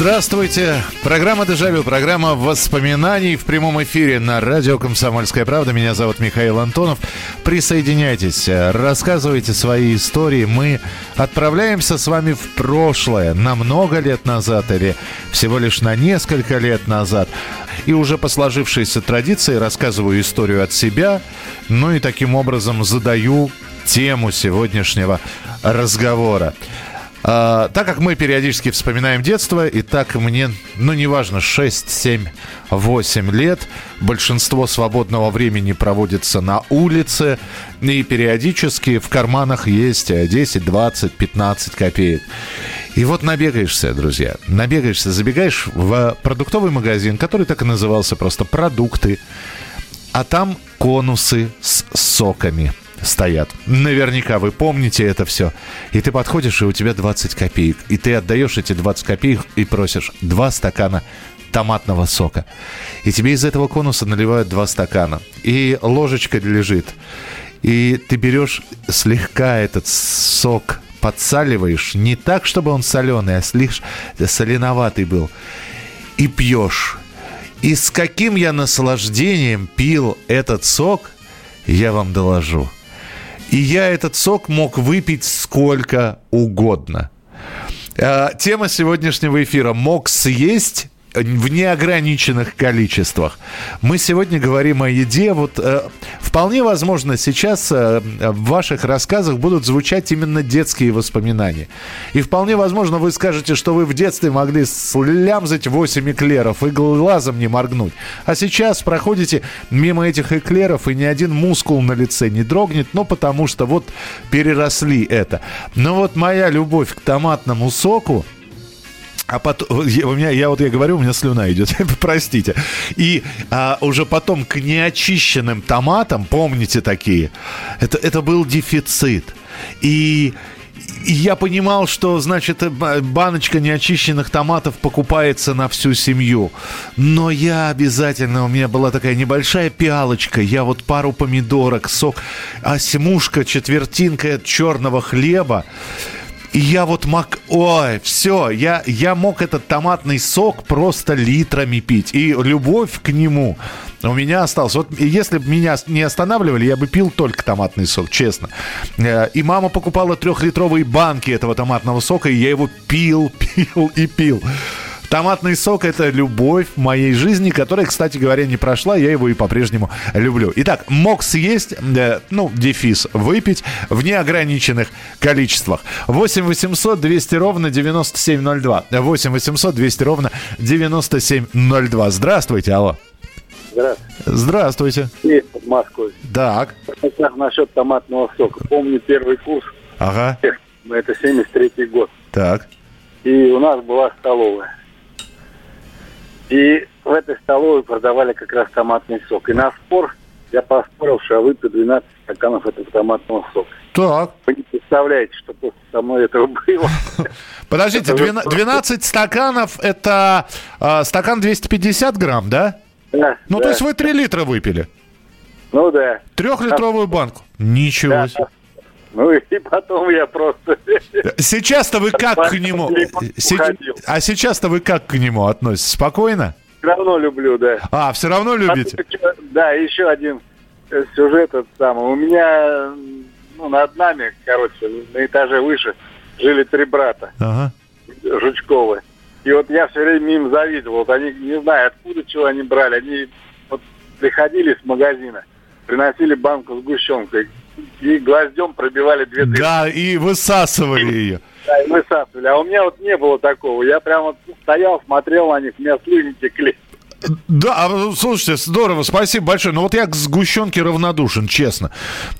Здравствуйте. Программа «Дежавю», программа воспоминаний в прямом эфире на радио «Комсомольская правда». Меня зовут Михаил Антонов. Присоединяйтесь, рассказывайте свои истории. Мы отправляемся с вами в прошлое, на много лет назад или всего лишь на несколько лет назад. И уже по сложившейся традиции рассказываю историю от себя, ну и таким образом задаю тему сегодняшнего разговора. А, так как мы периодически вспоминаем детство, и так мне, ну, неважно, 6, 7, 8 лет, большинство свободного времени проводится на улице, и периодически в карманах есть 10, 20, 15 копеек. И вот набегаешься, друзья, набегаешься, забегаешь в продуктовый магазин, который так и назывался просто «Продукты», а там конусы с соками – стоят. Наверняка вы помните это все. И ты подходишь, и у тебя 20 копеек. И ты отдаешь эти 20 копеек и просишь два стакана томатного сока. И тебе из этого конуса наливают два стакана. И ложечка лежит. И ты берешь слегка этот сок, подсаливаешь. Не так, чтобы он соленый, а слишком соленоватый был. И пьешь. И с каким я наслаждением пил этот сок, я вам доложу. И я этот сок мог выпить сколько угодно. А, Тема сегодняшнего эфира «Мог съесть в неограниченных количествах. Мы сегодня говорим о еде. Вот э, вполне возможно сейчас э, в ваших рассказах будут звучать именно детские воспоминания. И вполне возможно вы скажете, что вы в детстве могли слямзать 8 эклеров и глазом не моргнуть. А сейчас проходите мимо этих эклеров и ни один мускул на лице не дрогнет, ну потому что вот переросли это. Но вот моя любовь к томатному соку, а потом, я, у меня, я вот я говорю, у меня слюна идет, простите. И а, уже потом к неочищенным томатам, помните такие, это, это был дефицит. И, и я понимал, что, значит, баночка неочищенных томатов покупается на всю семью. Но я обязательно, у меня была такая небольшая пиалочка, я вот пару помидорок, сок, осьмушка, четвертинка черного хлеба. И я вот мог... Ой, все, я, я мог этот томатный сок просто литрами пить. И любовь к нему у меня осталась. Вот если бы меня не останавливали, я бы пил только томатный сок, честно. Э, и мама покупала трехлитровые банки этого томатного сока, и я его пил, пил и пил. Томатный сок – это любовь моей жизни, которая, кстати говоря, не прошла. Я его и по-прежнему люблю. Итак, мог съесть, э, ну, дефис, выпить в неограниченных количествах. 8 800 200 ровно 9702. 8 800 200 ровно 9702. Здравствуйте, алло. Здравствуйте. Здравствуйте. Есть под Москвой. Так. Насчет томатного сока. Помню первый курс. Ага. Это 73-й год. Так. И у нас была столовая. И в этой столовой продавали как раз томатный сок. И на спор я поспорил, что я выпью 12 стаканов этого томатного сока. Так. Вы не представляете, что после со мной этого было. Подождите, 12 стаканов – это э, стакан 250 грамм, да? Да, Ну, то есть вы 3 литра выпили? Ну да. Трехлитровую банку? Ничего себе. Ну и потом я просто... Сейчас-то вы как к нему... Се-. А сейчас-то вы как к нему относитесь? Спокойно? Все равно люблю, да. А, все равно любите? Да, еще один э, сюжет этот самый. У меня, ну, над нами, короче, на этаже выше жили три брата Ага. Жучковы. И вот я все время им завидовал. Вот они, не знаю, откуда чего они брали. Они вот приходили с магазина, приносили банку сгущенкой и гвоздем пробивали две дырки. Да, и высасывали ее. Да, и высасывали. А у меня вот не было такого. Я прям вот стоял, смотрел на них, у меня слюни текли. Да, а, слушайте, здорово, спасибо большое. Но вот я к сгущенке равнодушен, честно.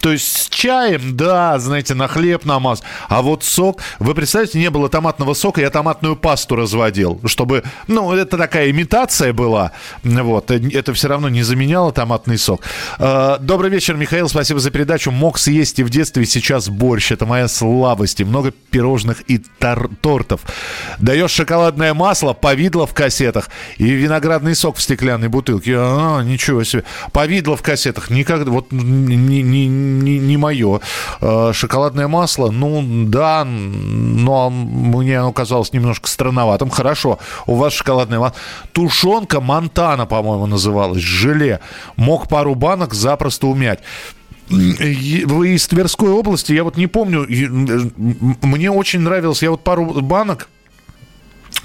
То есть с чаем, да, знаете, на хлеб намаз. А вот сок, вы представляете, не было томатного сока, я томатную пасту разводил, чтобы, ну, это такая имитация была. Вот, это все равно не заменяло томатный сок. А, добрый вечер, Михаил, спасибо за передачу. Мог съесть и в детстве, сейчас борщ. Это моя слабость. И много пирожных и тортов. Даешь шоколадное масло, повидло в кассетах и виноградный сок в стеклянной бутылке. А, ничего себе. Повидло в кассетах. Никогда, вот не, не, не, не мое. А, шоколадное масло, ну да, но мне оно казалось немножко странноватым. Хорошо, у вас шоколадное масло. Тушенка Монтана, по-моему, называлась. Желе. Мог пару банок запросто умять. Вы из Тверской области, я вот не помню, мне очень нравилось, я вот пару банок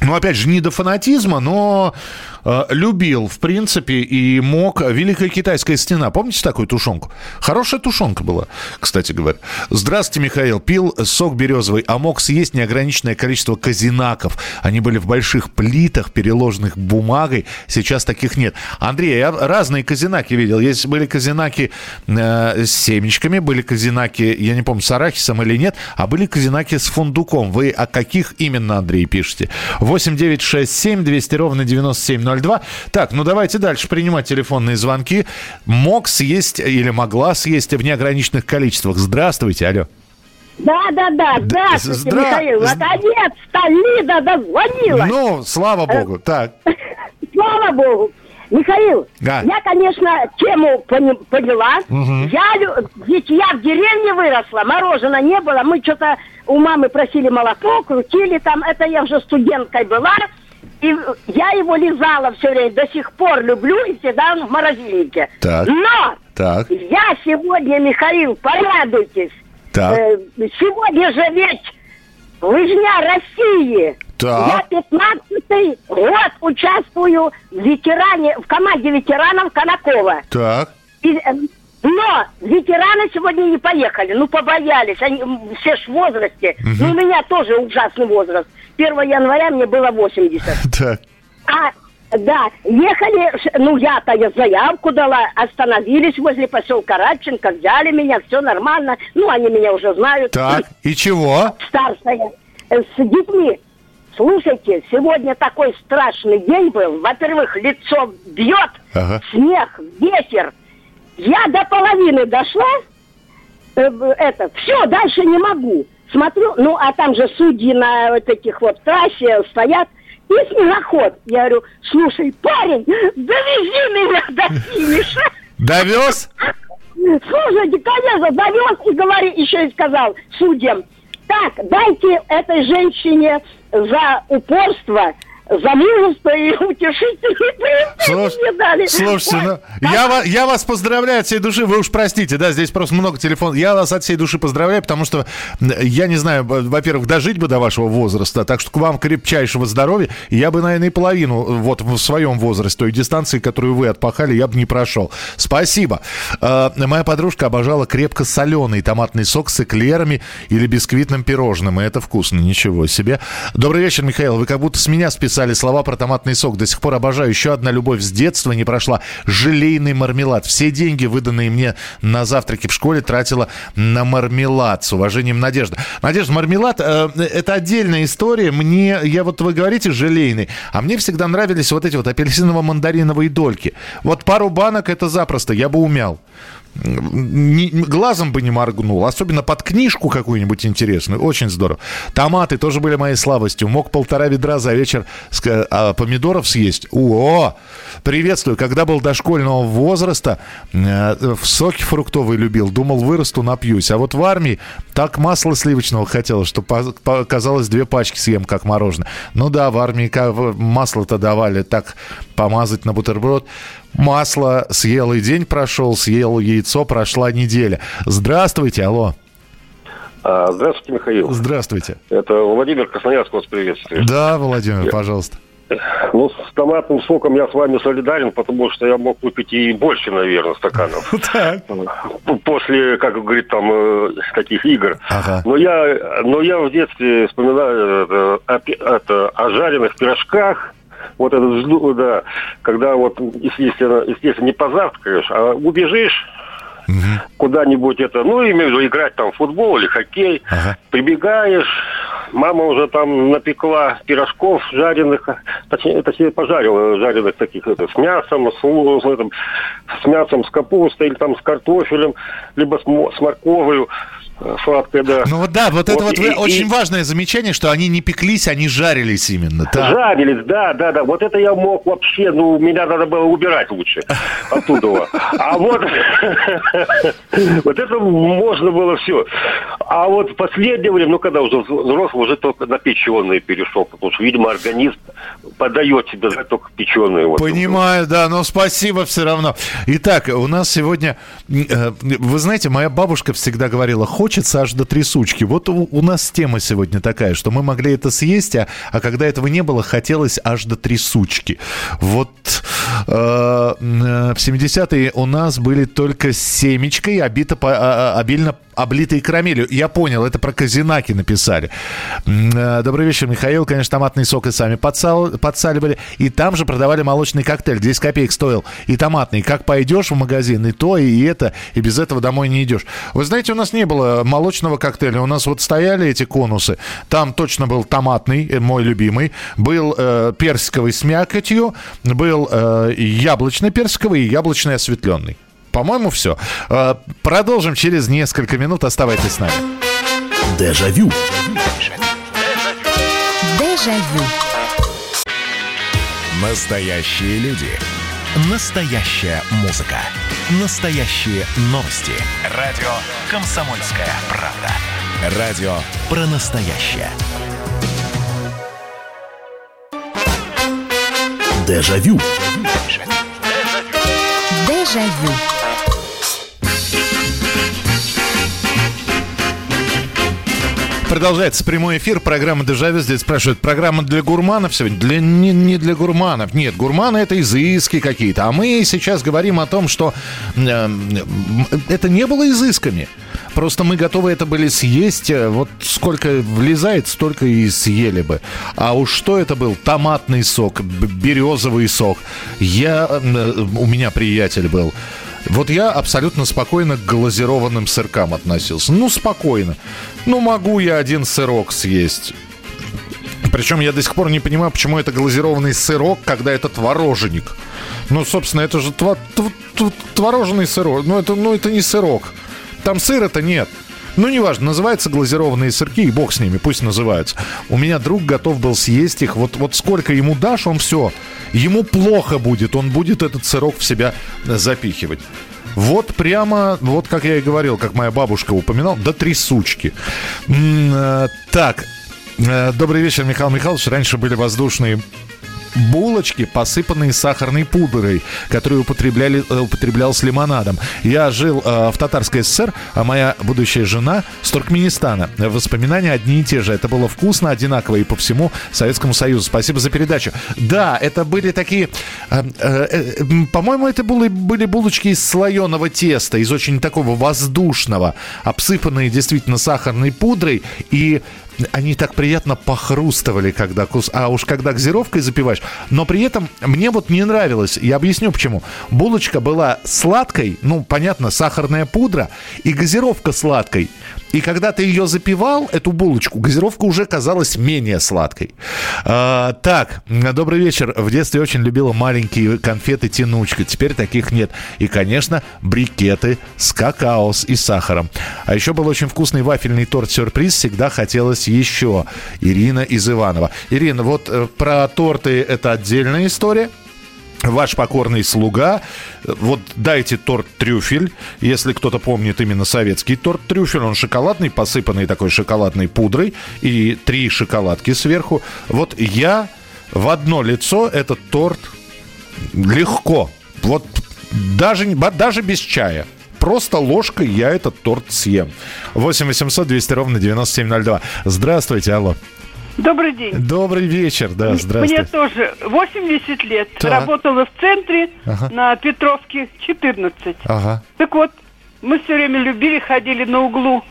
ну, опять же, не до фанатизма, но любил, в принципе, и мог. Великая китайская стена. Помните такую тушенку? Хорошая тушенка была, кстати говоря. Здравствуйте, Михаил. Пил сок березовый, а мог съесть неограниченное количество казинаков. Они были в больших плитах, переложенных бумагой. Сейчас таких нет. Андрей, я разные казинаки видел. Есть были казинаки э, с семечками, были казинаки, я не помню, с арахисом или нет, а были казинаки с фундуком. Вы о каких именно, Андрей, пишете? 8 9 6 7 200 ровно 97 2. Так, ну давайте дальше принимать телефонные звонки. Мог съесть или могла съесть в неограниченных количествах. Здравствуйте, алло. Да, да, да, здравствуйте, Здра... Михаил. Наконец-то Лида дозвонилась. Ну, слава э, богу, так. Слава богу. Михаил, да. я, конечно, тему поняла. Угу. Я, ведь я в деревне выросла, мороженого не было. Мы что-то у мамы просили молоко, крутили там. Это я уже студенткой была. И я его лизала все время, до сих пор люблю и всегда в морозильнике. Так. Но так. я сегодня, Михаил, порадуйтесь. Так. Э, сегодня же ведь лыжня России. Так. Я 15 год участвую в ветеране, в команде ветеранов Конакова. Так. И, э, но ветераны сегодня не поехали, ну побоялись, они все ж в возрасте. Угу. Ну у меня тоже ужасный возраст. 1 января мне было 80. Так. А да, ехали, ну я-то я заявку дала, остановились возле поселка Радченко, взяли меня, все нормально. Ну, они меня уже знают. Так, и чего? Старшая. Э, с детьми. Слушайте, сегодня такой страшный день был. Во-первых, лицо бьет, ага. снег, ветер. Я до половины дошла, э, это, все, дальше не могу. Смотрю, ну, а там же судьи на вот этих вот трассе стоят, и снегоход. Я говорю, слушай, парень, довези меня до финиша. Довез? Слушайте, конечно, довез и говори, еще и сказал судьям, так, дайте этой женщине за упорство за мужество и утешительные Слуш... мне дали. Слушайте, ну, я, я вас поздравляю от всей души. Вы уж простите, да, здесь просто много телефонов. Я вас от всей души поздравляю, потому что я не знаю, во-первых, дожить бы до вашего возраста, так что к вам крепчайшего здоровья. Я бы, наверное, и половину вот в своем возрасте, той дистанции, которую вы отпахали, я бы не прошел. Спасибо. Э, моя подружка обожала крепко соленый томатный сок с эклерами или бисквитным пирожным, и это вкусно, ничего себе. Добрый вечер, Михаил. Вы как будто с меня списали писали слова про томатный сок. До сих пор обожаю. Еще одна любовь с детства не прошла. Желейный мармелад. Все деньги, выданные мне на завтраки в школе, тратила на мармелад. С уважением, Надежда. Надежда, мармелад э, это отдельная история. Мне, я вот вы говорите желейный, а мне всегда нравились вот эти вот апельсиново-мандариновые дольки. Вот пару банок это запросто, я бы умял ни, глазом бы не моргнул. Особенно под книжку какую-нибудь интересную. Очень здорово. Томаты тоже были моей слабостью. Мог полтора ведра за вечер а помидоров съесть. О, приветствую. Когда был дошкольного возраста, э, в соки фруктовые любил. Думал, вырасту, напьюсь. А вот в армии так масло сливочного хотелось, что казалось две пачки съем, как мороженое. Ну да, в армии масло-то давали так помазать на бутерброд. Масло съел и день прошел, съел яйцо, прошла неделя. Здравствуйте, алло. А, здравствуйте, Михаил. Здравствуйте. Это Владимир Красноярск вас приветствует. Да, Владимир, Я... пожалуйста. Ну, с томатным соком я с вами солидарен, потому что я мог выпить и больше, наверное, стаканов. Так. После, как говорит, там, э, таких игр. Ага. Но, я, но я в детстве вспоминаю это, это, о жареных пирожках, вот этот, да, когда вот, естественно, естественно, не позавтракаешь, а убежишь угу. куда-нибудь это, ну, имею в виду играть там в футбол или хоккей, ага. прибегаешь, мама уже там напекла пирожков жареных, точнее, точнее пожарила жареных таких, это, с мясом, с, с, этим, с мясом, с капустой, или там с картофелем, либо с, с морковью сладкое, да. Ну вот да, вот, это вот и, очень и, важное замечание, что они не пеклись, они жарились именно. Да. Жарились, да, да, да. Вот это я мог вообще, ну, меня надо было убирать лучше оттуда. А вот, вот это можно было все. А вот в последнее время, ну, когда уже взрослый, уже только на печеные перешел, потому что, видимо, организм подает себе только печеные. Вот. Понимаю, да, но спасибо все равно. Итак, у нас сегодня, э, вы знаете, моя бабушка всегда говорила, хочется аж до трясучки. Вот у, у нас тема сегодня такая, что мы могли это съесть, а, а когда этого не было, хотелось аж до трясучки. Вот в 70-е у нас были только семечкой, обито по, а, а, обильно облитые карамелью. Я понял, это про казинаки написали. Э, добрый вечер, Михаил. Конечно, томатный сок и сами подсал, подсаливали. И там же продавали молочный коктейль. 10 копеек стоил. И томатный. Как пойдешь в магазин, и то, и это, и без этого домой не идешь. Вы знаете, у нас не было молочного коктейля. У нас вот стояли эти конусы. Там точно был томатный, э, мой любимый. Был э, персиковый с мякотью. Был э, яблочно-персиковый и яблочный осветленный. По-моему, все. Э, продолжим через несколько минут. Оставайтесь с нами. Дежавю. Дежавю. Настоящие люди. Настоящая музыка. Настоящие новости. Радио «Комсомольская правда». Радио про настоящее. Дежавю. Дежавю. Jaillot. Продолжается прямой эфир. Программа «Дежавю». Здесь спрашивают, программа для гурманов сегодня? Для, не, не для гурманов. Нет, гурманы – это изыски какие-то. А мы сейчас говорим о том, что э, это не было изысками. Просто мы готовы это были съесть. Э, вот сколько влезает, столько и съели бы. А уж что это был? Томатный сок, березовый сок. Я, э, у меня приятель был вот я абсолютно спокойно к глазированным сыркам относился. Ну, спокойно. Ну, могу я один сырок съесть. Причем я до сих пор не понимаю, почему это глазированный сырок, когда это твороженик. Ну, собственно, это же тва- тв- творожный сырок. Ну это, ну, это не сырок. Там сыра-то нет. Ну, неважно, называются глазированные сырки, и бог с ними, пусть называются. У меня друг готов был съесть их. Вот, вот сколько ему дашь, он все. Ему плохо будет, он будет этот сырок в себя запихивать. Вот прямо, вот как я и говорил, как моя бабушка упоминала, до трясучки. Э, так, э, добрый вечер, Михаил Михайлович. Раньше были воздушные булочки, посыпанные сахарной пудрой, которую употребляли, э, употреблял с лимонадом. Я жил э, в Татарской ССР, а моя будущая жена с Туркменистана. Воспоминания одни и те же. Это было вкусно, одинаково и по всему Советскому Союзу. Спасибо за передачу. Да, это были такие... Э, э, э, по-моему, это были, были булочки из слоеного теста, из очень такого воздушного, обсыпанные действительно сахарной пудрой и они так приятно похрустывали, когда кус... А уж когда газировкой запиваешь. Но при этом мне вот не нравилось. Я объясню почему. Булочка была сладкой, ну, понятно, сахарная пудра, и газировка сладкой. И когда ты ее запивал, эту булочку, газировка уже казалась менее сладкой. А, так, добрый вечер. В детстве очень любила маленькие конфеты тянучка. Теперь таких нет. И, конечно, брикеты с какао и сахаром. А еще был очень вкусный вафельный торт-сюрприз. Всегда хотелось еще. Ирина из Иванова. Ирина, вот э, про торты это отдельная история ваш покорный слуга. Вот дайте торт трюфель, если кто-то помнит именно советский торт трюфель, он шоколадный, посыпанный такой шоколадной пудрой и три шоколадки сверху. Вот я в одно лицо этот торт легко, вот даже, даже без чая. Просто ложкой я этот торт съем. 8 800 200 ровно 9702. Здравствуйте, алло. Добрый день. Добрый вечер, да, здравствуйте. Мне тоже 80 лет. Так. Работала в центре ага. на Петровке 14. Ага. Так вот, мы все время любили, ходили на углу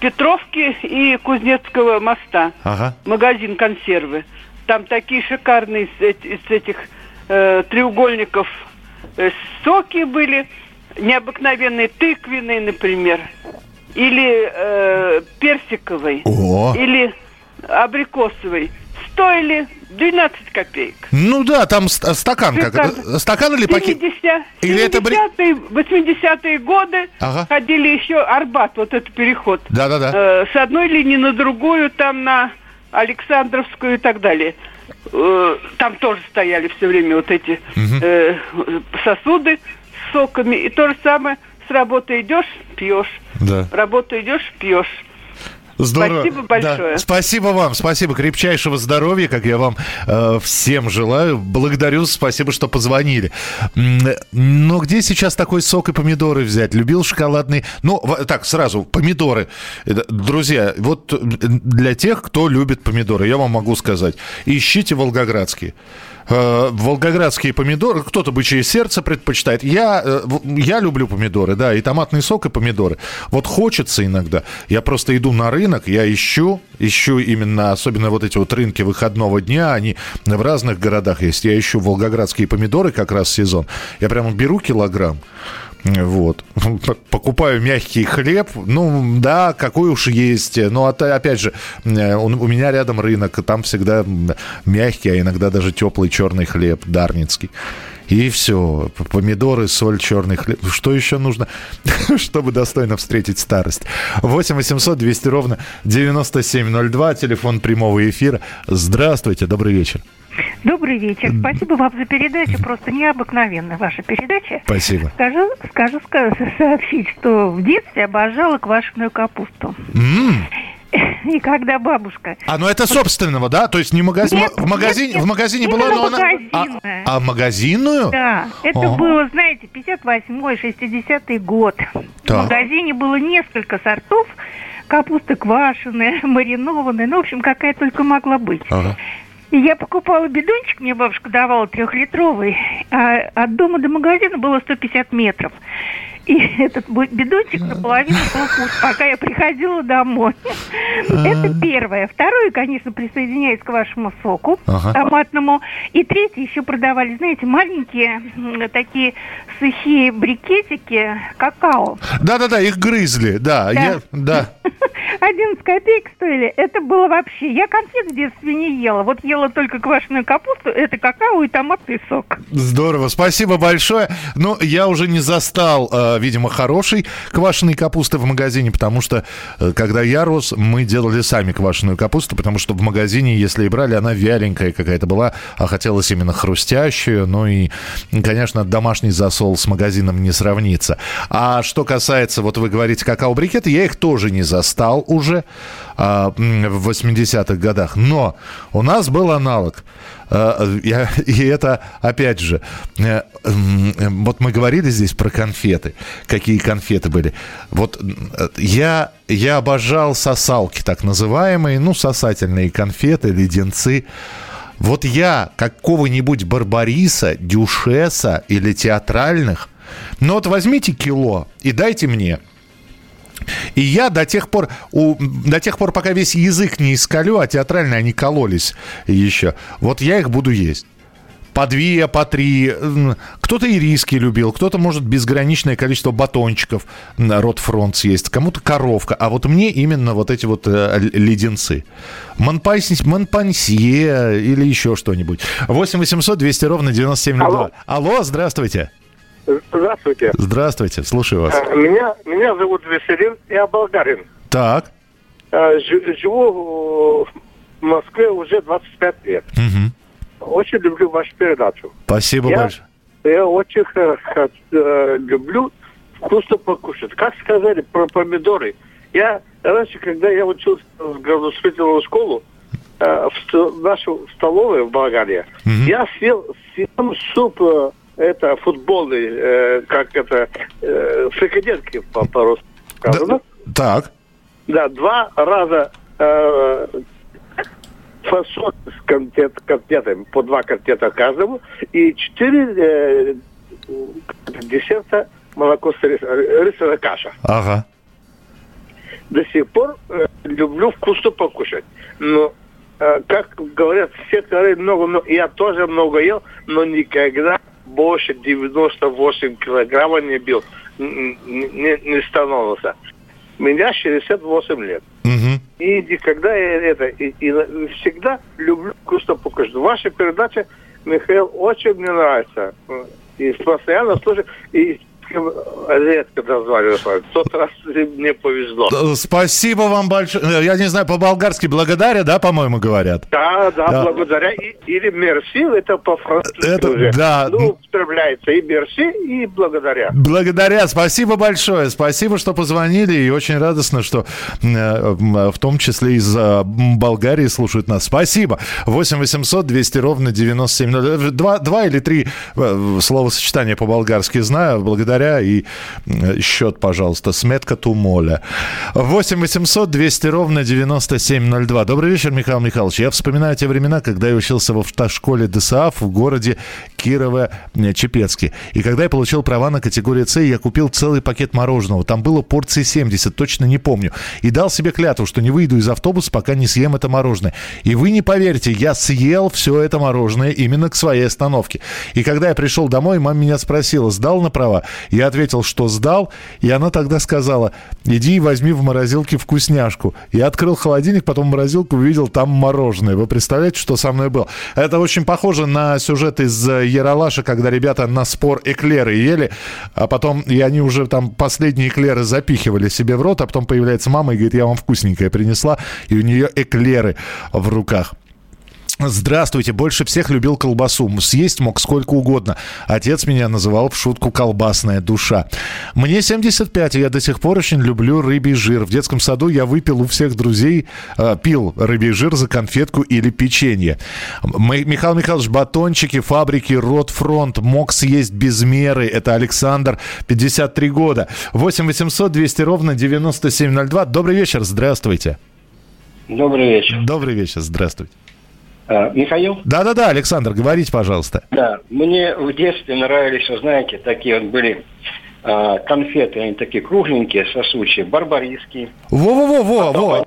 Петровки и Кузнецкого моста. Ага. Магазин консервы. Там такие шикарные из этих э, треугольников э, соки были, необыкновенные тыквенные, например, или э, персиковый, О. или абрикосовый. Стоили 12 копеек. Ну да, там стакан как стакан или пакет? 70, или это 80-е годы ага. ходили еще Арбат, вот этот переход. Да, да, да. Э, с одной линии на другую, там на Александровскую и так далее. Э, там тоже стояли все время вот эти угу. э, сосуды с соками. И то же самое с работы идешь, пьешь. Да. Работу идешь, пьешь. Здорово. Спасибо большое. Да. Спасибо вам, спасибо. Крепчайшего здоровья, как я вам э, всем желаю. Благодарю, спасибо, что позвонили. Но где сейчас такой сок и помидоры взять? Любил шоколадный... Ну, так, сразу, помидоры. Друзья, вот для тех, кто любит помидоры, я вам могу сказать, ищите волгоградские э, волгоградские помидоры, кто-то бычье сердце предпочитает. Я, э, я люблю помидоры, да, и томатный сок, и помидоры. Вот хочется иногда. Я просто иду на рынок, я ищу, ищу именно, особенно вот эти вот рынки выходного дня, они в разных городах есть. Я ищу волгоградские помидоры как раз сезон. Я прямо беру килограмм, вот. Покупаю мягкий хлеб. Ну, да, какой уж есть. Но опять же, э, у меня рядом рынок, там всегда мягкий, а иногда даже теплый черный хлеб, дарницкий. И все. Помидоры, соль, черный хлеб. Что еще нужно, чтобы достойно встретить старость? 8 800 200 ровно 9702. Телефон прямого эфира. Здравствуйте, добрый вечер. Добрый вечер. Спасибо вам за передачу. Просто необыкновенная ваша передача. Спасибо. Скажу, скажу, скажу сообщить, что в детстве обожала квашеную капусту. Mm. И когда бабушка... А, ну это собственного, да? То есть не магазин... Нет, в магазине, нет, в магазине была, но она... А, а магазинную? Да. Это Ого. было, знаете, 58-й, 60-й год. Так. В магазине было несколько сортов. Капуста квашеная, маринованная. Ну, в общем, какая только могла быть. Ага. И я покупала бидончик, мне бабушка давала трехлитровый, а от дома до магазина было 150 метров. И этот бидончик наполовину был пока я приходила домой. Это первое. Второе, конечно, присоединяюсь к вашему соку томатному. И третье, еще продавали, знаете, маленькие такие сухие брикетики какао. Да-да-да, их грызли, да. Да. Я, да. 11 копеек стоили. Это было вообще... Я конфет в детстве не ела. Вот ела только квашеную капусту, это какао и томатный сок. Здорово, спасибо большое. Ну, я уже не застал, э, видимо, хорошей квашеной капусты в магазине, потому что, э, когда я рос, мы делали сами квашеную капусту, потому что в магазине, если и брали, она вяленькая какая-то была, а хотелось именно хрустящую. Ну и, конечно, домашний засол с магазином не сравнится. А что касается, вот вы говорите, какао-брикеты, я их тоже не застал уже а, в 80-х годах. Но у нас был аналог. А, и это, опять же, э, вот мы говорили здесь про конфеты, какие конфеты были. Вот я, я обожал сосалки, так называемые, ну, сосательные конфеты, леденцы. Вот я какого-нибудь Барбариса, Дюшеса или театральных, ну вот возьмите кило и дайте мне – и я до тех пор, у, до тех пор, пока весь язык не искалю, а театрально они кололись еще, вот я их буду есть по две, по три. Кто-то и риски любил, кто-то, может, безграничное количество батончиков рот фронт съесть, кому-то коровка. А вот мне именно вот эти вот э, леденцы. Монпансье, Монпансье или еще что-нибудь. 8 800 200 ровно 9702. Алло, Алло здравствуйте. Здравствуйте. Здравствуйте, слушаю вас. Э, меня, меня зовут Веселин, я болгарин. Так. Э, живу в Москве уже 25 лет. Угу. Очень люблю вашу передачу. Спасибо я, большое. Я очень э, люблю вкусно покушать. Как сказали про помидоры. Я раньше, когда я учился в градостроительную школу, в нашу столовую в Болгарии, угу. я съел, съел суп это футболный, э, как это, э, по-русски сказано. Да, так. Да, два раза э, фасон с конфет, конфетами, по два конфета каждому, и четыре э, десерта молоко с рис, рисовая каша. Ага. До сих пор э, люблю вкусно покушать. Но э, как говорят, все коры много, но я тоже много ел, но никогда больше 98 килограммов не бил, не, не становился. Меня 68 лет. Угу. И никогда я это, и, и всегда люблю вкусно покушать. Ваша передача, Михаил, очень мне нравится. И постоянно слушаю. И редко дозваниваюсь. Тот раз мне повезло. Спасибо вам большое. Я не знаю, по-болгарски благодаря, да, по-моему, говорят? Да, да, да. благодаря. И, или мерси, это по-французски это, уже. Да. Ну, употребляется и мерси, и благодаря. Благодаря. Спасибо большое. Спасибо, что позвонили. И очень радостно, что э, в том числе из Болгарии слушают нас. Спасибо. 8 800 200 ровно 97. Два, два или три э, словосочетания по-болгарски знаю. Благодаря благодаря. И счет, пожалуйста, сметка Тумоля. 8 800 200 ровно 9702. Добрый вечер, Михаил Михайлович. Я вспоминаю те времена, когда я учился в автошколе ДСАФ в городе Кирово-Чепецке. И когда я получил права на категорию С, я купил целый пакет мороженого. Там было порции 70, точно не помню. И дал себе клятву, что не выйду из автобуса, пока не съем это мороженое. И вы не поверите, я съел все это мороженое именно к своей остановке. И когда я пришел домой, мама меня спросила, сдал на права? Я ответил, что сдал, и она тогда сказала, иди и возьми в морозилке вкусняшку. Я открыл холодильник, потом морозилку увидел там мороженое. Вы представляете, что со мной было? Это очень похоже на сюжет из Яралаша, когда ребята на спор эклеры ели, а потом, и они уже там последние эклеры запихивали себе в рот, а потом появляется мама и говорит, я вам вкусненькое принесла, и у нее эклеры в руках. Здравствуйте. Больше всех любил колбасу. Съесть мог сколько угодно. Отец меня называл в шутку «колбасная душа». Мне 75, и я до сих пор очень люблю рыбий жир. В детском саду я выпил у всех друзей, э, пил рыбий жир за конфетку или печенье. Михаил Михайлович, батончики, фабрики, рот фронт. Мог съесть без меры. Это Александр, 53 года. 8 800 200 ровно 9702. Добрый вечер. Здравствуйте. Добрый вечер. Добрый вечер. Здравствуйте. А, Михаил? Да-да-да, Александр, говорите, пожалуйста. Да, мне в детстве нравились, вы знаете, такие вот были а, конфеты, они такие кругленькие, сосучие, барбарийские. Во-во-во, во,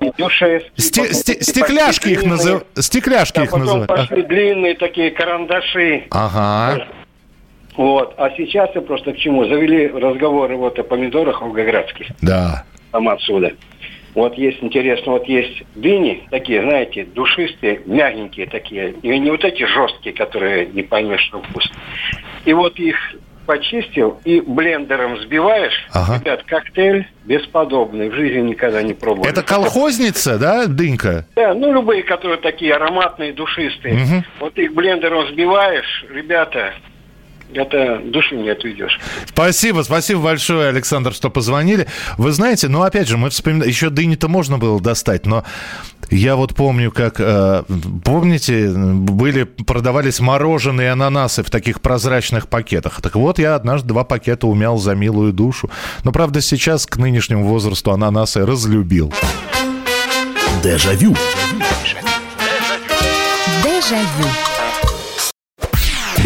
Сте- сте- стекляшки их называют. Стекляшки да, их называют. пошли длинные такие карандаши. Ага. Вот, а сейчас я просто к чему? Завели разговоры вот о помидорах волгоградских. Да. Там отсюда. Вот есть интересно, вот есть дыни такие, знаете, душистые, мягенькие такие. И не вот эти жесткие, которые не поймешь, что вкус. И вот их почистил и блендером взбиваешь. Ага. Ребят, коктейль бесподобный. В жизни никогда не пробовал. Это колхозница, да, дынька? Да, ну любые, которые такие ароматные, душистые. Угу. Вот их блендером взбиваешь, ребята, это душу не отведешь. Спасибо, спасибо большое, Александр, что позвонили. Вы знаете, ну, опять же, мы вспоминаем, еще дыни-то можно было достать, но я вот помню, как, э, помните, были, продавались мороженые ананасы в таких прозрачных пакетах. Так вот, я однажды два пакета умял за милую душу. Но, правда, сейчас к нынешнему возрасту ананасы разлюбил. Дежавю. Дежавю.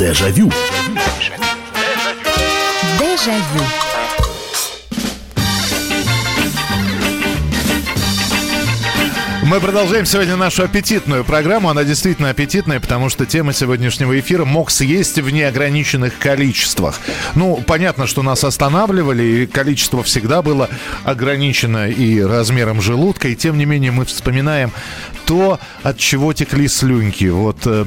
Дежавю. Дежавю. Мы продолжаем сегодня нашу аппетитную программу. Она действительно аппетитная, потому что тема сегодняшнего эфира мог съесть в неограниченных количествах. Ну, понятно, что нас останавливали, и количество всегда было ограничено и размером желудка, и тем не менее мы вспоминаем то, от чего текли слюньки. Вот э,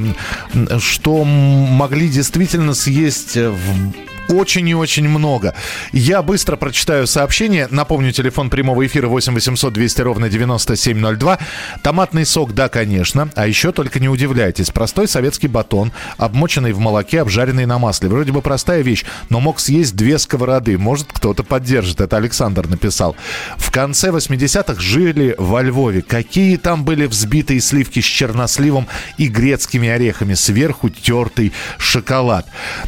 что могли действительно съесть в очень и очень много. Я быстро прочитаю сообщение. Напомню, телефон прямого эфира 8 800 200 ровно 9702. Томатный сок, да, конечно. А еще только не удивляйтесь. Простой советский батон, обмоченный в молоке, обжаренный на масле. Вроде бы простая вещь, но мог съесть две сковороды. Может, кто-то поддержит. Это Александр написал. В конце 80-х жили во Львове. Какие там были взбитые сливки с черносливом и грецкими орехами. Сверху тертый шоколад.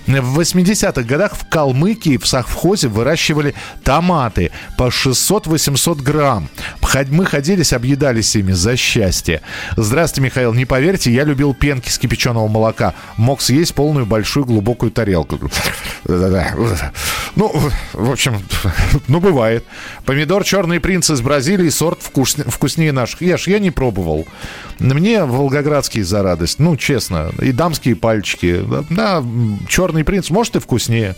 В 80-х годах в Калмыкии в совхозе выращивали томаты по 600-800 грамм. Мы ходились, объедались ими за счастье. Здравствуйте, Михаил. Не поверьте, я любил пенки с кипяченого молока. Мог съесть полную большую глубокую тарелку. Ну, в общем, ну, бывает. Помидор «Черный принц» из Бразилии, сорт вкус, вкуснее наших. Ешь, я не пробовал. Мне волгоградский за радость. Ну, честно. И дамские пальчики. Да, «Черный принц» может и вкуснее.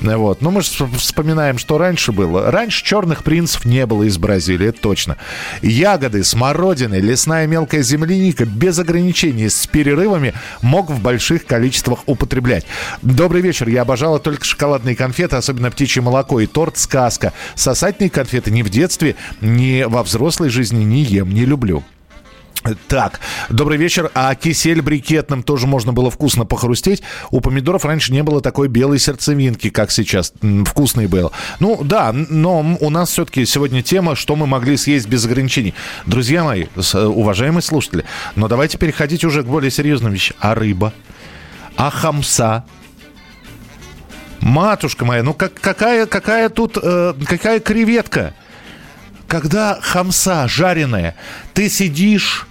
Вот. Но мы же вспоминаем, что раньше было. Раньше черных принцев не было из Бразилии, это точно. Ягоды, смородины, лесная мелкая земляника без ограничений, с перерывами мог в больших количествах употреблять. Добрый вечер. Я обожала только шоколадные конфеты, особенно птичье молоко и торт «Сказка». Сосательные конфеты ни в детстве, ни во взрослой жизни не ем, не люблю. Так, добрый вечер. А кисель брикетным тоже можно было вкусно похрустеть. У помидоров раньше не было такой белой сердцевинки, как сейчас. Вкусный был. Ну, да, но у нас все-таки сегодня тема, что мы могли съесть без ограничений. Друзья мои, уважаемые слушатели, но давайте переходить уже к более серьезным вещам. А рыба? А хамса? Матушка моя, ну как, какая, какая тут, э, какая креветка? Когда хамса жареная, ты сидишь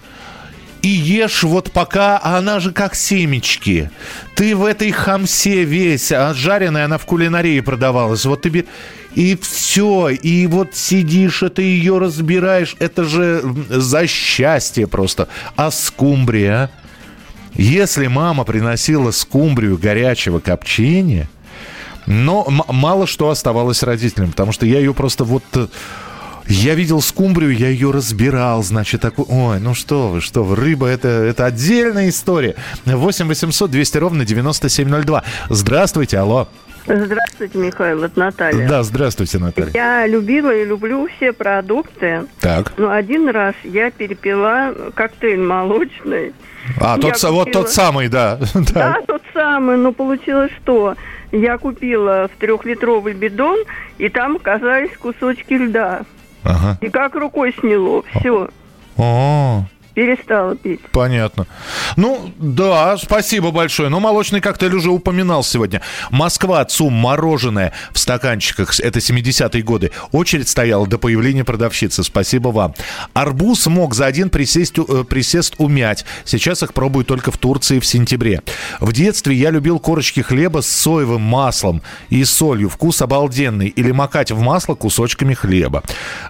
и ешь вот пока, а она же как семечки. Ты в этой хамсе весь, а жареная она в кулинарии продавалась. Вот ты и все, и вот сидишь, это ее разбираешь, это же за счастье просто. А скумбрия? Если мама приносила скумбрию горячего копчения, но мало что оставалось родителям, потому что я ее просто вот э, я видел скумбрию, я ее разбирал, значит, такой... Ой, ну что вы, что вы, рыба это, это отдельная история. 8 800 200 ровно 9702. Здравствуйте, алло. Здравствуйте, Михаил, это Наталья. Да, здравствуйте, Наталья. Я любила и люблю все продукты. Так. Но один раз я перепила коктейль молочный. А, тот, купила... вот тот самый, да. Да, тот самый, но получилось что? Я купила в трехлитровый бидон, и там оказались кусочки льда. Ага. И как рукой сняло. Все. О, перестала пить. Понятно. Ну, да, спасибо большое. Но молочный коктейль уже упоминал сегодня. Москва, ЦУМ, мороженое в стаканчиках. Это 70-е годы. Очередь стояла до появления продавщицы. Спасибо вам. Арбуз мог за один присесть, э, присест умять. Сейчас их пробую только в Турции в сентябре. В детстве я любил корочки хлеба с соевым маслом и солью. Вкус обалденный. Или макать в масло кусочками хлеба.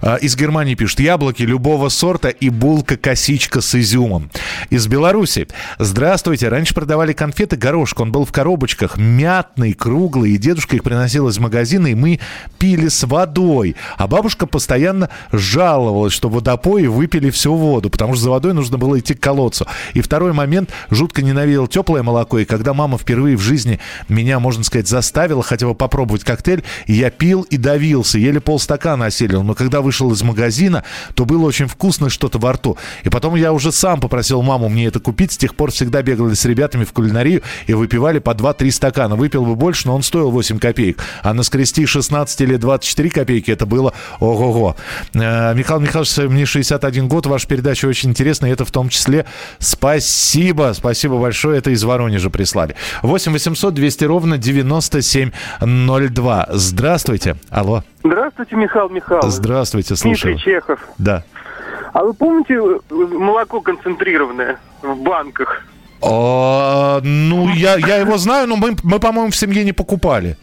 А, из Германии пишут. Яблоки любого сорта и булка-косичка Гречка с изюмом. Из Беларуси. Здравствуйте. Раньше продавали конфеты горошек. Он был в коробочках. Мятный, круглый. И дедушка их приносил из магазина, и мы пили с водой. А бабушка постоянно жаловалась, что водопои выпили всю воду, потому что за водой нужно было идти к колодцу. И второй момент. Жутко ненавидел теплое молоко. И когда мама впервые в жизни меня, можно сказать, заставила хотя бы попробовать коктейль, я пил и давился. Еле полстакана оселил. Но когда вышел из магазина, то было очень вкусно что-то во рту. И потом я я уже сам попросил маму мне это купить. С тех пор всегда бегали с ребятами в кулинарию и выпивали по 2-3 стакана. Выпил бы больше, но он стоил 8 копеек. А наскрести 16 или 24 копейки это было ого-го. Э, Михаил Михайлович, мне 61 год. Ваша передача очень интересная. Это в том числе спасибо. Спасибо большое. Это из Воронежа прислали. 8 800 200 ровно 9702. Здравствуйте. Алло. Здравствуйте, Михаил Михайлович. Здравствуйте, слушаю. Дмитрий Чехов. Да. А вы помните э, молоко концентрированное в банках? А, ну, я, я его знаю, но мы, мы, по-моему, в семье не покупали.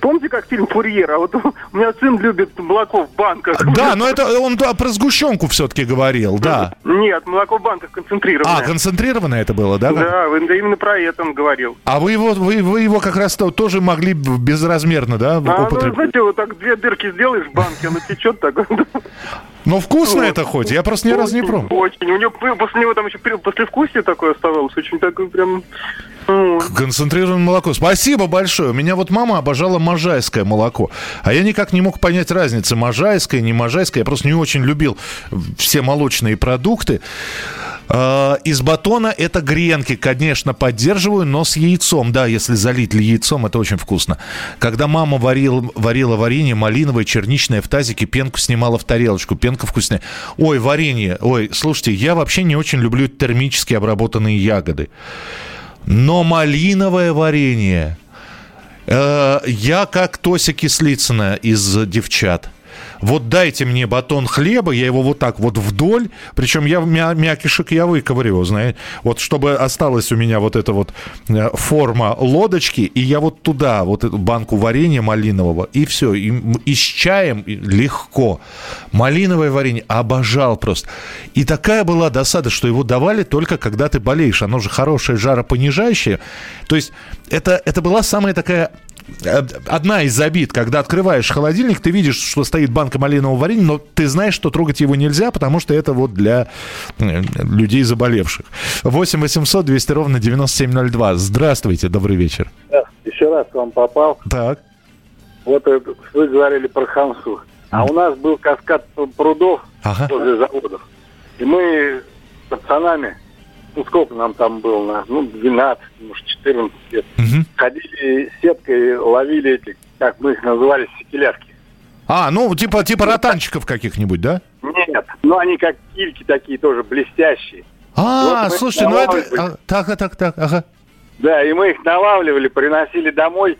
Помните, как фильм «Фурьер»? А вот у меня сын любит молоко в банках. Да, но это он да, про сгущенку все-таки говорил, да. Нет, молоко в банках концентрированное. А, концентрированное это было, да? Да, именно про это он говорил. А вы его, вы, вы его как раз -то тоже могли безразмерно, да, а, ну, знаете, вот так две дырки сделаешь в банке, оно течет так. Ну, вкусно это хоть? Я просто ни разу не пробовал. Очень. У него после него там еще послевкусие такое оставалось. Очень такое прям... Концентрированное молоко. Спасибо большое. У меня вот мама обожала можайское молоко. А я никак не мог понять разницы. Можайское, не можайское. Я просто не очень любил все молочные продукты. А, из батона это гренки, конечно, поддерживаю, но с яйцом. Да, если залить яйцом, это очень вкусно. Когда мама варила, варила варенье малиновое, черничное в тазике, пенку снимала в тарелочку. Пенка вкусная. Ой, варенье. Ой, слушайте, я вообще не очень люблю термически обработанные ягоды. Но малиновое варенье... Э, я как Тося Кислицына из «Девчат» вот дайте мне батон хлеба, я его вот так вот вдоль, причем я мя мякишек я выковыриваю, знаете, вот чтобы осталась у меня вот эта вот э, форма лодочки, и я вот туда вот эту банку варенья малинового, и все, и, и с чаем легко. Малиновое варенье обожал просто. И такая была досада, что его давали только когда ты болеешь, оно же хорошее жаропонижающее, то есть это, это была самая такая одна из обид, когда открываешь холодильник, ты видишь, что стоит банка малинового варенья, но ты знаешь, что трогать его нельзя, потому что это вот для э, людей заболевших. 8 800 200 ровно 9702. Здравствуйте, добрый вечер. Еще раз к вам попал. Так. Вот вы говорили про Хамсу. А у нас был каскад прудов ага. возле заводов. И мы с пацанами ну сколько нам там было, ну 12, может 14 лет, угу. ходили сеткой, ловили эти, как мы их называли, секелярки. А, ну типа типа ротанчиков каких-нибудь, да? Нет, ну они как кильки такие тоже блестящие. А, вот слушайте, ну это... А, так, так, так, ага. Да, и мы их налавливали, приносили домой,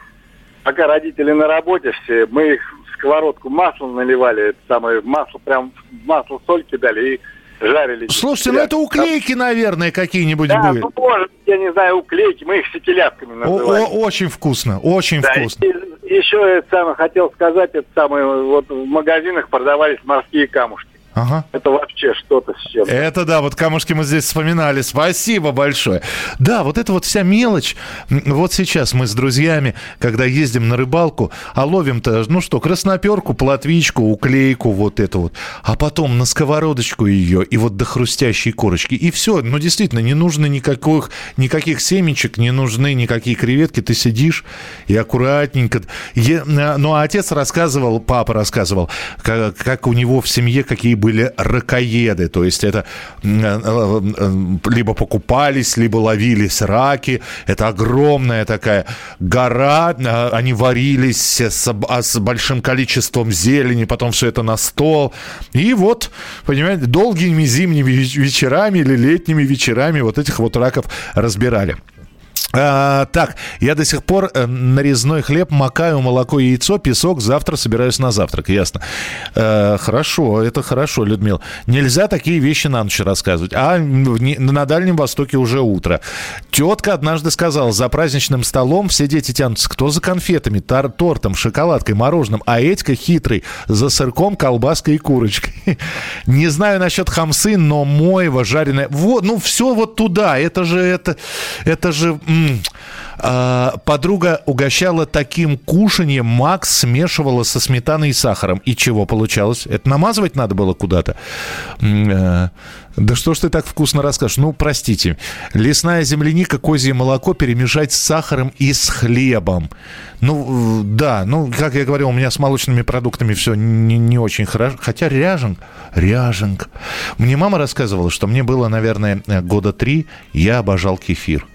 пока родители на работе все, мы их в сковородку маслом наливали, это самое масло, прям масло соль кидали и жарили. Слушайте, ну это уклейки, наверное, какие-нибудь да, были. Ну, может, я не знаю, уклейки, мы их сетелятками называем. О, о, очень вкусно, очень да, вкусно. И, еще это самое, хотел сказать, это самое, вот в магазинах продавались морские камушки. Ага. Это вообще что-то с чем. Это да, вот камушки мы здесь вспоминали. Спасибо большое. Да, вот это вот вся мелочь. Вот сейчас мы с друзьями, когда ездим на рыбалку, а ловим-то, ну что, красноперку, плотвичку, уклейку, вот это вот. А потом на сковородочку ее, и вот до хрустящей корочки. И все, ну действительно, не нужно никаких, никаких семечек, не нужны никакие креветки. Ты сидишь и аккуратненько. Е... Ну, а отец рассказывал, папа рассказывал, как, как у него в семье какие были были ракоеды, то есть это э, э, либо покупались, либо ловились раки. Это огромная такая гора, э, они варились с, с большим количеством зелени, потом все это на стол. И вот, понимаете, долгими зимними вечерами или летними вечерами вот этих вот раков разбирали. А, так, я до сих пор э, нарезной хлеб макаю, молоко, яйцо, песок. Завтра собираюсь на завтрак, ясно. А, хорошо, это хорошо, Людмила. Нельзя такие вещи на ночь рассказывать. А на Дальнем Востоке уже утро. Тетка однажды сказала, за праздничным столом все дети тянутся. Кто за конфетами, тор тортом, шоколадкой, мороженым, а Этька хитрый за сырком, колбаской и курочкой. Не знаю насчет хамсы, но мойва жареная. Вот, ну все вот туда. Это же, это, это же а, подруга угощала таким кушанием, Макс смешивала со сметаной и сахаром. И чего получалось? Это намазывать надо было куда-то? Э, да что ж ты так вкусно расскажешь? Ну, простите. Лесная земляника, козье молоко перемешать с сахаром и с хлебом. Ну, да, ну, как я говорил, у меня с молочными продуктами все не, не очень хорошо. Хотя ряженка, ряженка. Мне мама рассказывала, что мне было, наверное, года три, я обожал кефир.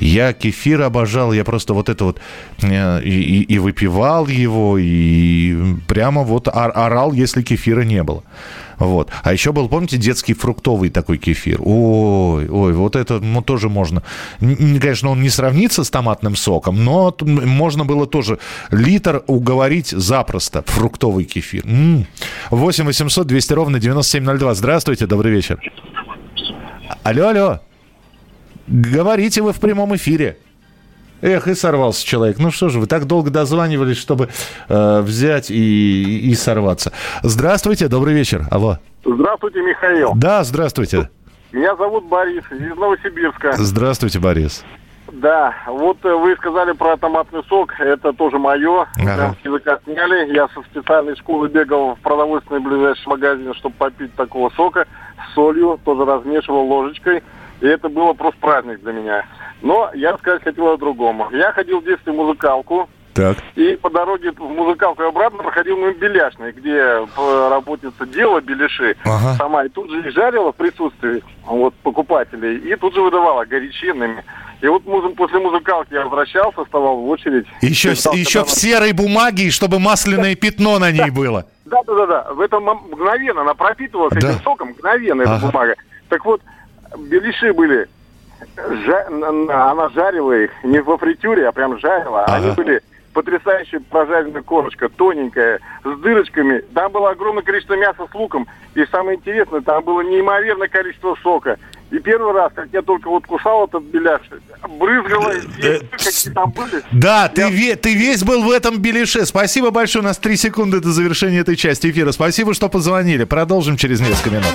Я кефир обожал, я просто вот это вот э, и, и выпивал его, и прямо вот орал, если кефира не было. Вот. А еще был, помните, детский фруктовый такой кефир. Ой, ой, вот это ну, тоже можно. Конечно, он не сравнится с томатным соком, но можно было тоже литр уговорить запросто. Фруктовый кефир. М-м. 8 800 200 ровно 9702. Здравствуйте, добрый вечер. Алло, алло. Говорите вы в прямом эфире. Эх, и сорвался человек. Ну что же, вы так долго дозванивались, чтобы э, взять и, и сорваться. Здравствуйте, добрый вечер. Алло. Здравствуйте, Михаил. Да, здравствуйте. Меня зовут Борис из Новосибирска. Здравствуйте, Борис. Да, вот э, вы сказали про томатный сок, это тоже мое. Ага. Языка сняли. Я со специальной школы бегал в продовольственный ближайший магазин, чтобы попить такого сока с солью, тоже размешивал ложечкой. И это было просто праздник для меня. Но я сказать хотел о другом. Я ходил в детстве в музыкалку, так. И по дороге в музыкалку и обратно проходил мимо Беляшной, где работница делала беляши ага. сама. И тут же их жарила в присутствии вот, покупателей. И тут же выдавала горячинными. И вот после музыкалки я возвращался, вставал в очередь. Еще, еще в серой бумаге, чтобы масляное пятно на ней было. Да, да, да, да. В этом мгновенно она пропитывалась да. этим соком, мгновенно ага. эта бумага. Так вот, беляши были Жа... она жарила их не во фритюре, а прям жарила. Ага. Они были потрясающая прожаренная корочка, тоненькая, с дырочками. Там было огромное количество мяса с луком. И самое интересное, там было неимоверное количество сока. И первый раз, как я только вот кусал этот беляш, брызгало, э, какие там были. Да, ты, ве, ты весь был в этом беляше. Спасибо большое. У нас три секунды до завершения этой части эфира. Спасибо, что позвонили. Продолжим через несколько минут.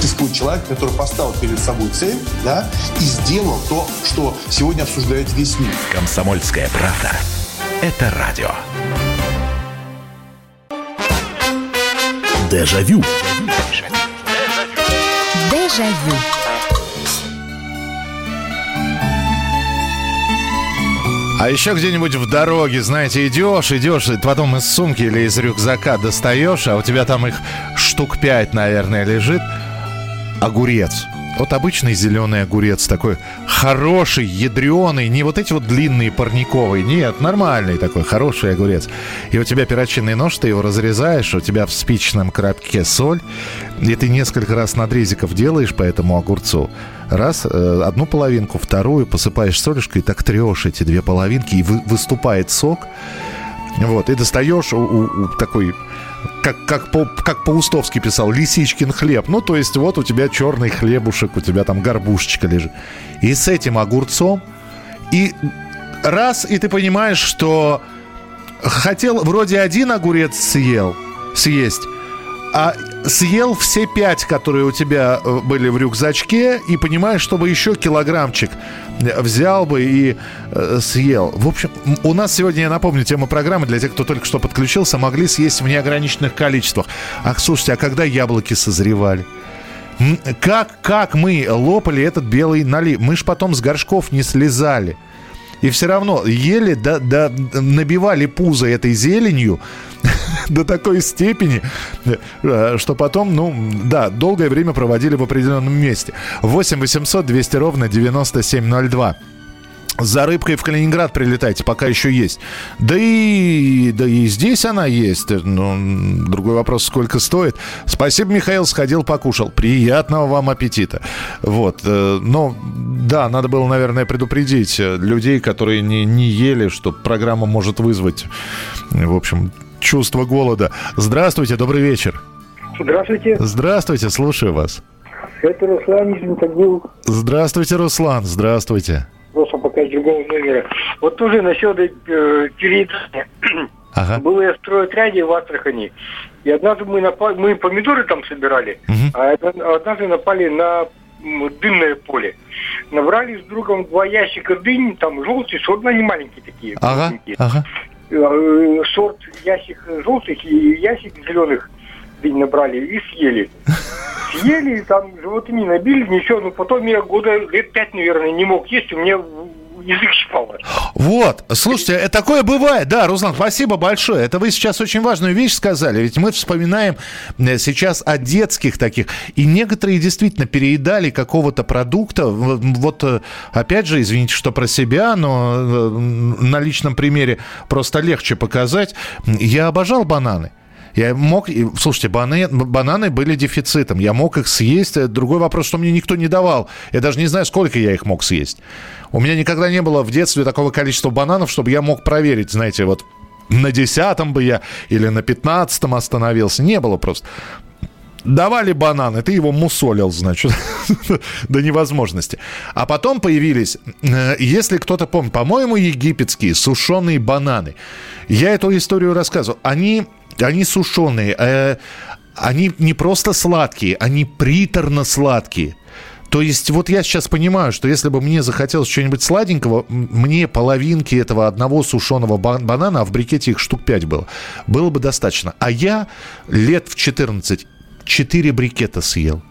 Существует человек, который поставил перед собой цель, да, и сделал то, что сегодня обсуждает весь мир. Комсомольская правда. Это радио. Дежавю. Дежавю. А еще где-нибудь в дороге, знаете, идешь, идешь, и потом из сумки или из рюкзака достаешь, а у тебя там их штук пять, наверное, лежит. Огурец. Вот обычный зеленый огурец такой хороший, ядреный, не вот эти вот длинные парниковые, нет, нормальный такой хороший огурец. И у тебя перочинный нож, ты его разрезаешь, у тебя в спичном коробке соль, и ты несколько раз надрезиков делаешь по этому огурцу. Раз, э, одну половинку, вторую посыпаешь солюшкой, так трешь эти две половинки, и вы, выступает сок. Вот, и достаешь у, у, у такой как, как, по, как Паустовский писал, лисичкин хлеб. Ну, то есть вот у тебя черный хлебушек, у тебя там горбушечка лежит. И с этим огурцом, и раз, и ты понимаешь, что хотел вроде один огурец съел, съесть, а съел все пять, которые у тебя э, были в рюкзачке, и понимаешь, чтобы еще килограммчик взял бы и э, съел. В общем, у нас сегодня, я напомню, тема программы для тех, кто только что подключился, могли съесть в неограниченных количествах. Ах, слушайте, а когда яблоки созревали? Как, как мы лопали этот белый налив? Мы ж потом с горшков не слезали. И все равно ели, да, да, набивали пузо этой зеленью, до такой степени, э, что потом, ну, да, долгое время проводили в определенном месте. 8 800 200 ровно 9702 за рыбкой в Калининград прилетайте, пока еще есть. Да и, да и здесь она есть. Но другой вопрос, сколько стоит. Спасибо, Михаил, сходил, покушал. Приятного вам аппетита. Вот. Э, но, да, надо было, наверное, предупредить людей, которые не, не ели, что программа может вызвать, в общем, чувство голода. Здравствуйте, добрый вечер. Здравствуйте. Здравствуйте, слушаю вас. Это Руслан Нижнетагил. Здравствуйте, Руслан, здравствуйте. Просто пока с другого номера. Вот тоже насчет э, переедания. Ага. Было я в стройотряде в Астрахани. И однажды мы напали, мы помидоры там собирали, угу. а однажды напали на дынное поле. Набрали с другом два ящика дынь, там желтые, сорт, они маленькие такие. Ага, ага. Э, сорт ящик желтых и ящик зеленых дынь набрали и съели. Съели, там животами набили, ничего, но потом я года лет пять, наверное, не мог есть, у меня язык щипало. Вот, слушайте, это такое бывает. Да, Руслан, спасибо большое. Это вы сейчас очень важную вещь сказали. Ведь мы вспоминаем э, сейчас о детских таких. И некоторые действительно переедали какого-то продукта. Вот, э, опять же, извините, что про себя, но э, на личном примере просто легче показать. Я обожал бананы. Я мог... Слушайте, бананы, бананы были дефицитом. Я мог их съесть. Другой вопрос, что мне никто не давал. Я даже не знаю, сколько я их мог съесть. У меня никогда не было в детстве такого количества бананов, чтобы я мог проверить, знаете, вот на десятом бы я или на пятнадцатом остановился. Не было просто. Давали бананы, ты его мусолил, значит, до невозможности. А потом появились, э, если кто-то помнит, по-моему, египетские сушеные бананы. Я эту историю рассказывал. Они, они сушеные, э, они не просто сладкие, они приторно-сладкие. То есть вот я сейчас понимаю, что если бы мне захотелось что-нибудь сладенького, мне половинки этого одного сушеного банана, а в брикете их штук 5 было, было бы достаточно. А я лет в 14 4 брикета съел.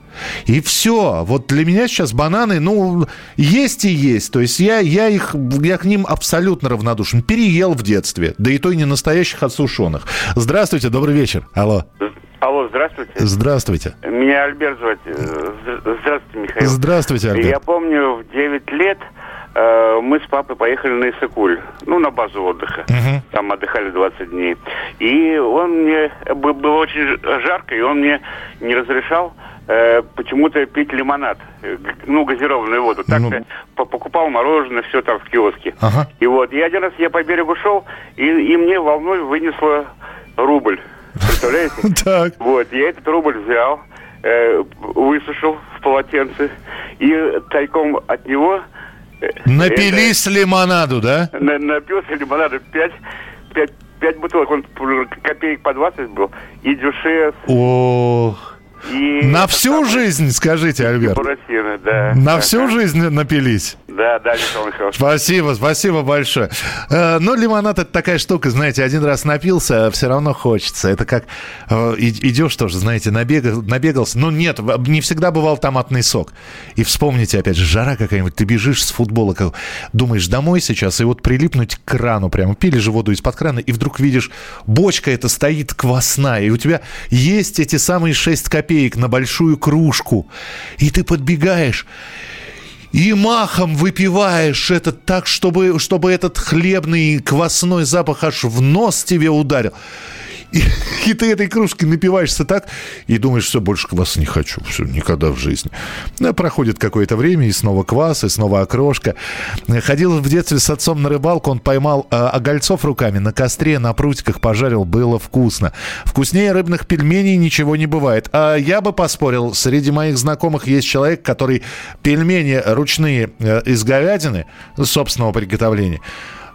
И все. Вот для меня сейчас бананы, ну, есть и есть. То есть я, я, их, я к ним абсолютно равнодушен. Переел в детстве. Да и то и не настоящих, а сушеных. Здравствуйте, добрый вечер. Алло. Алло, здравствуйте. Здравствуйте. Меня Альберт звать. Здравствуйте, Михаил. Здравствуйте, Альберт. Я помню, в 9 лет мы с папой поехали на Исакуль, ну, на базу отдыха. Угу. Там отдыхали 20 дней. И он мне... Было очень жарко, и он мне не разрешал э, почему-то пить лимонад, э, ну, газированную воду. Так ну... покупал мороженое, все там в киоске. Ага. И вот, и один раз я по берегу шел, и, и мне волной вынесло рубль. Представляете? Так. Вот, я этот рубль взял, э, высушил в полотенце, и тайком от него... Напились это, лимонаду, да? На, напился лимонаду 5, 5, 5 бутылок, он копеек по 20 был, и дюшес. Ох. И на всю самое... жизнь, скажите, Альберт. Буратино, да. На да, всю жизнь напились. Да, да, Михаил Михайлович. Спасибо, спасибо большое. Э, ну, лимонад это такая штука, знаете, один раз напился, а все равно хочется. Это как э, идешь тоже, знаете, набегал, набегался. Ну, нет, не всегда бывал томатный сок. И вспомните, опять же, жара какая-нибудь, ты бежишь с футбола, как, думаешь, домой сейчас, и вот прилипнуть к крану прямо, пили же воду из-под крана, и вдруг видишь, бочка эта стоит квасная, и у тебя есть эти самые 6 копеек на большую кружку, и ты подбегаешь, и махом выпиваешь это так, чтобы, чтобы этот хлебный квасной запах аж в нос тебе ударил. И, и ты этой кружкой напиваешься так, и думаешь, все, больше кваса не хочу, все, никогда в жизни. Ну, проходит какое-то время, и снова квас, и снова окрошка. Ходил в детстве с отцом на рыбалку, он поймал э, огольцов руками, на костре, на прутиках пожарил, было вкусно. Вкуснее рыбных пельменей ничего не бывает. А я бы поспорил, среди моих знакомых есть человек, который пельмени ручные э, из говядины, собственного приготовления,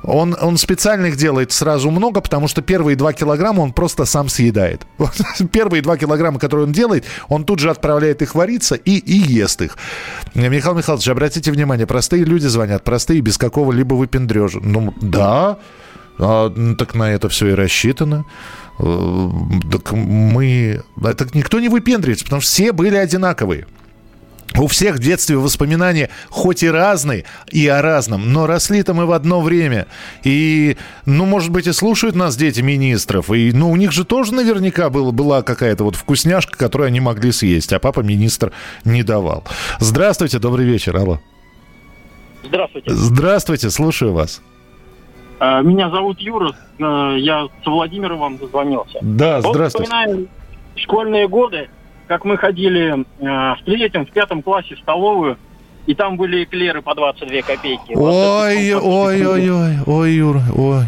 он, он специально их делает сразу много, потому что первые два килограмма он просто сам съедает. Первые два килограмма, которые он делает, он тут же отправляет их вариться и, и ест их. Михаил Михайлович, обратите внимание, простые люди звонят, простые, без какого-либо выпендрежа. Ну, да, а, так на это все и рассчитано. Э, так мы... Так никто не выпендривается, потому что все были одинаковые. У всех в детстве воспоминания хоть и разные, и о разном, но росли-то мы в одно время. И, ну, может быть, и слушают нас дети министров. И, ну, у них же тоже наверняка было, была какая-то вот вкусняшка, которую они могли съесть, а папа министр не давал. Здравствуйте, добрый вечер, алло. Здравствуйте. Здравствуйте, слушаю вас. А, меня зовут Юра, э, я с Владимиром вам дозвонился. Да, здравствуйте. Вот вспоминаем школьные годы, как мы ходили э, в третьем, в пятом классе в столовую, и там были эклеры по 22 копейки. Ой, вот ой, ой, ой, ой, Юр, ой.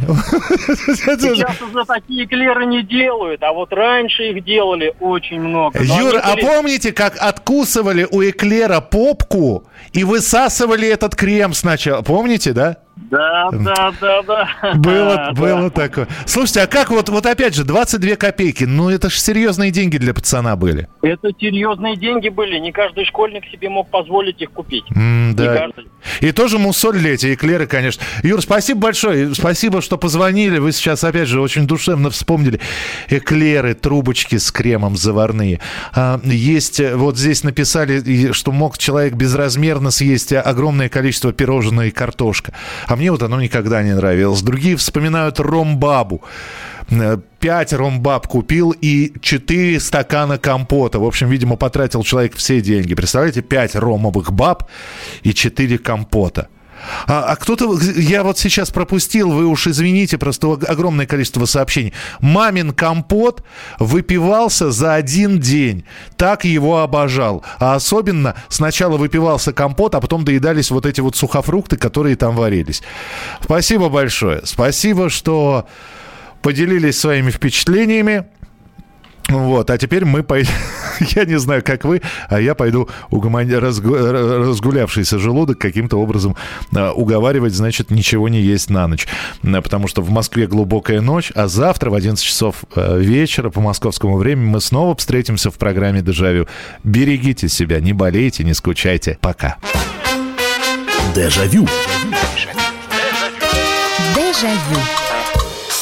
Сейчас уже такие эклеры не делают, а вот раньше их делали очень много. Юр, а помните, как откусывали у эклера попку и высасывали этот крем сначала? Помните, да? Да, да, да, да. Было, было такое. Слушайте, а как вот, вот опять же, 22 копейки, ну это же серьезные деньги для пацана были. Это серьезные деньги были, не каждый школьник себе мог позволить их купить. Да. И тоже мусолили эти эклеры, конечно. Юр, спасибо большое, спасибо, что позвонили. Вы сейчас, опять же, очень душевно вспомнили. Эклеры, трубочки с кремом заварные. А, есть, вот здесь написали, что мог человек безразмерно съесть огромное количество пирожного и картошка. А мне вот оно никогда не нравилось. Другие вспоминают ромбабу. Э, пять ромбаб купил и четыре стакана компота. В общем, видимо, потратил человек все деньги. Представляете, пять ромовых баб и четыре компота. А, а кто-то, я вот сейчас пропустил, вы уж извините, просто огромное количество сообщений. Мамин компот выпивался за один день. Так его обожал. А особенно сначала выпивался компот, а потом доедались вот эти вот сухофрукты, которые там варились. Спасибо большое. Спасибо, что поделились своими впечатлениями. Вот, а теперь мы пойдем, я не знаю, как вы, а я пойду угомон... разгу... разгулявшийся желудок каким-то образом uh, уговаривать, значит, ничего не есть на ночь. Потому что в Москве глубокая ночь, а завтра в 11 часов uh, вечера по московскому времени мы снова встретимся в программе «Дежавю». Берегите себя, не болейте, не скучайте. Пока. Дежавю. Дежавю.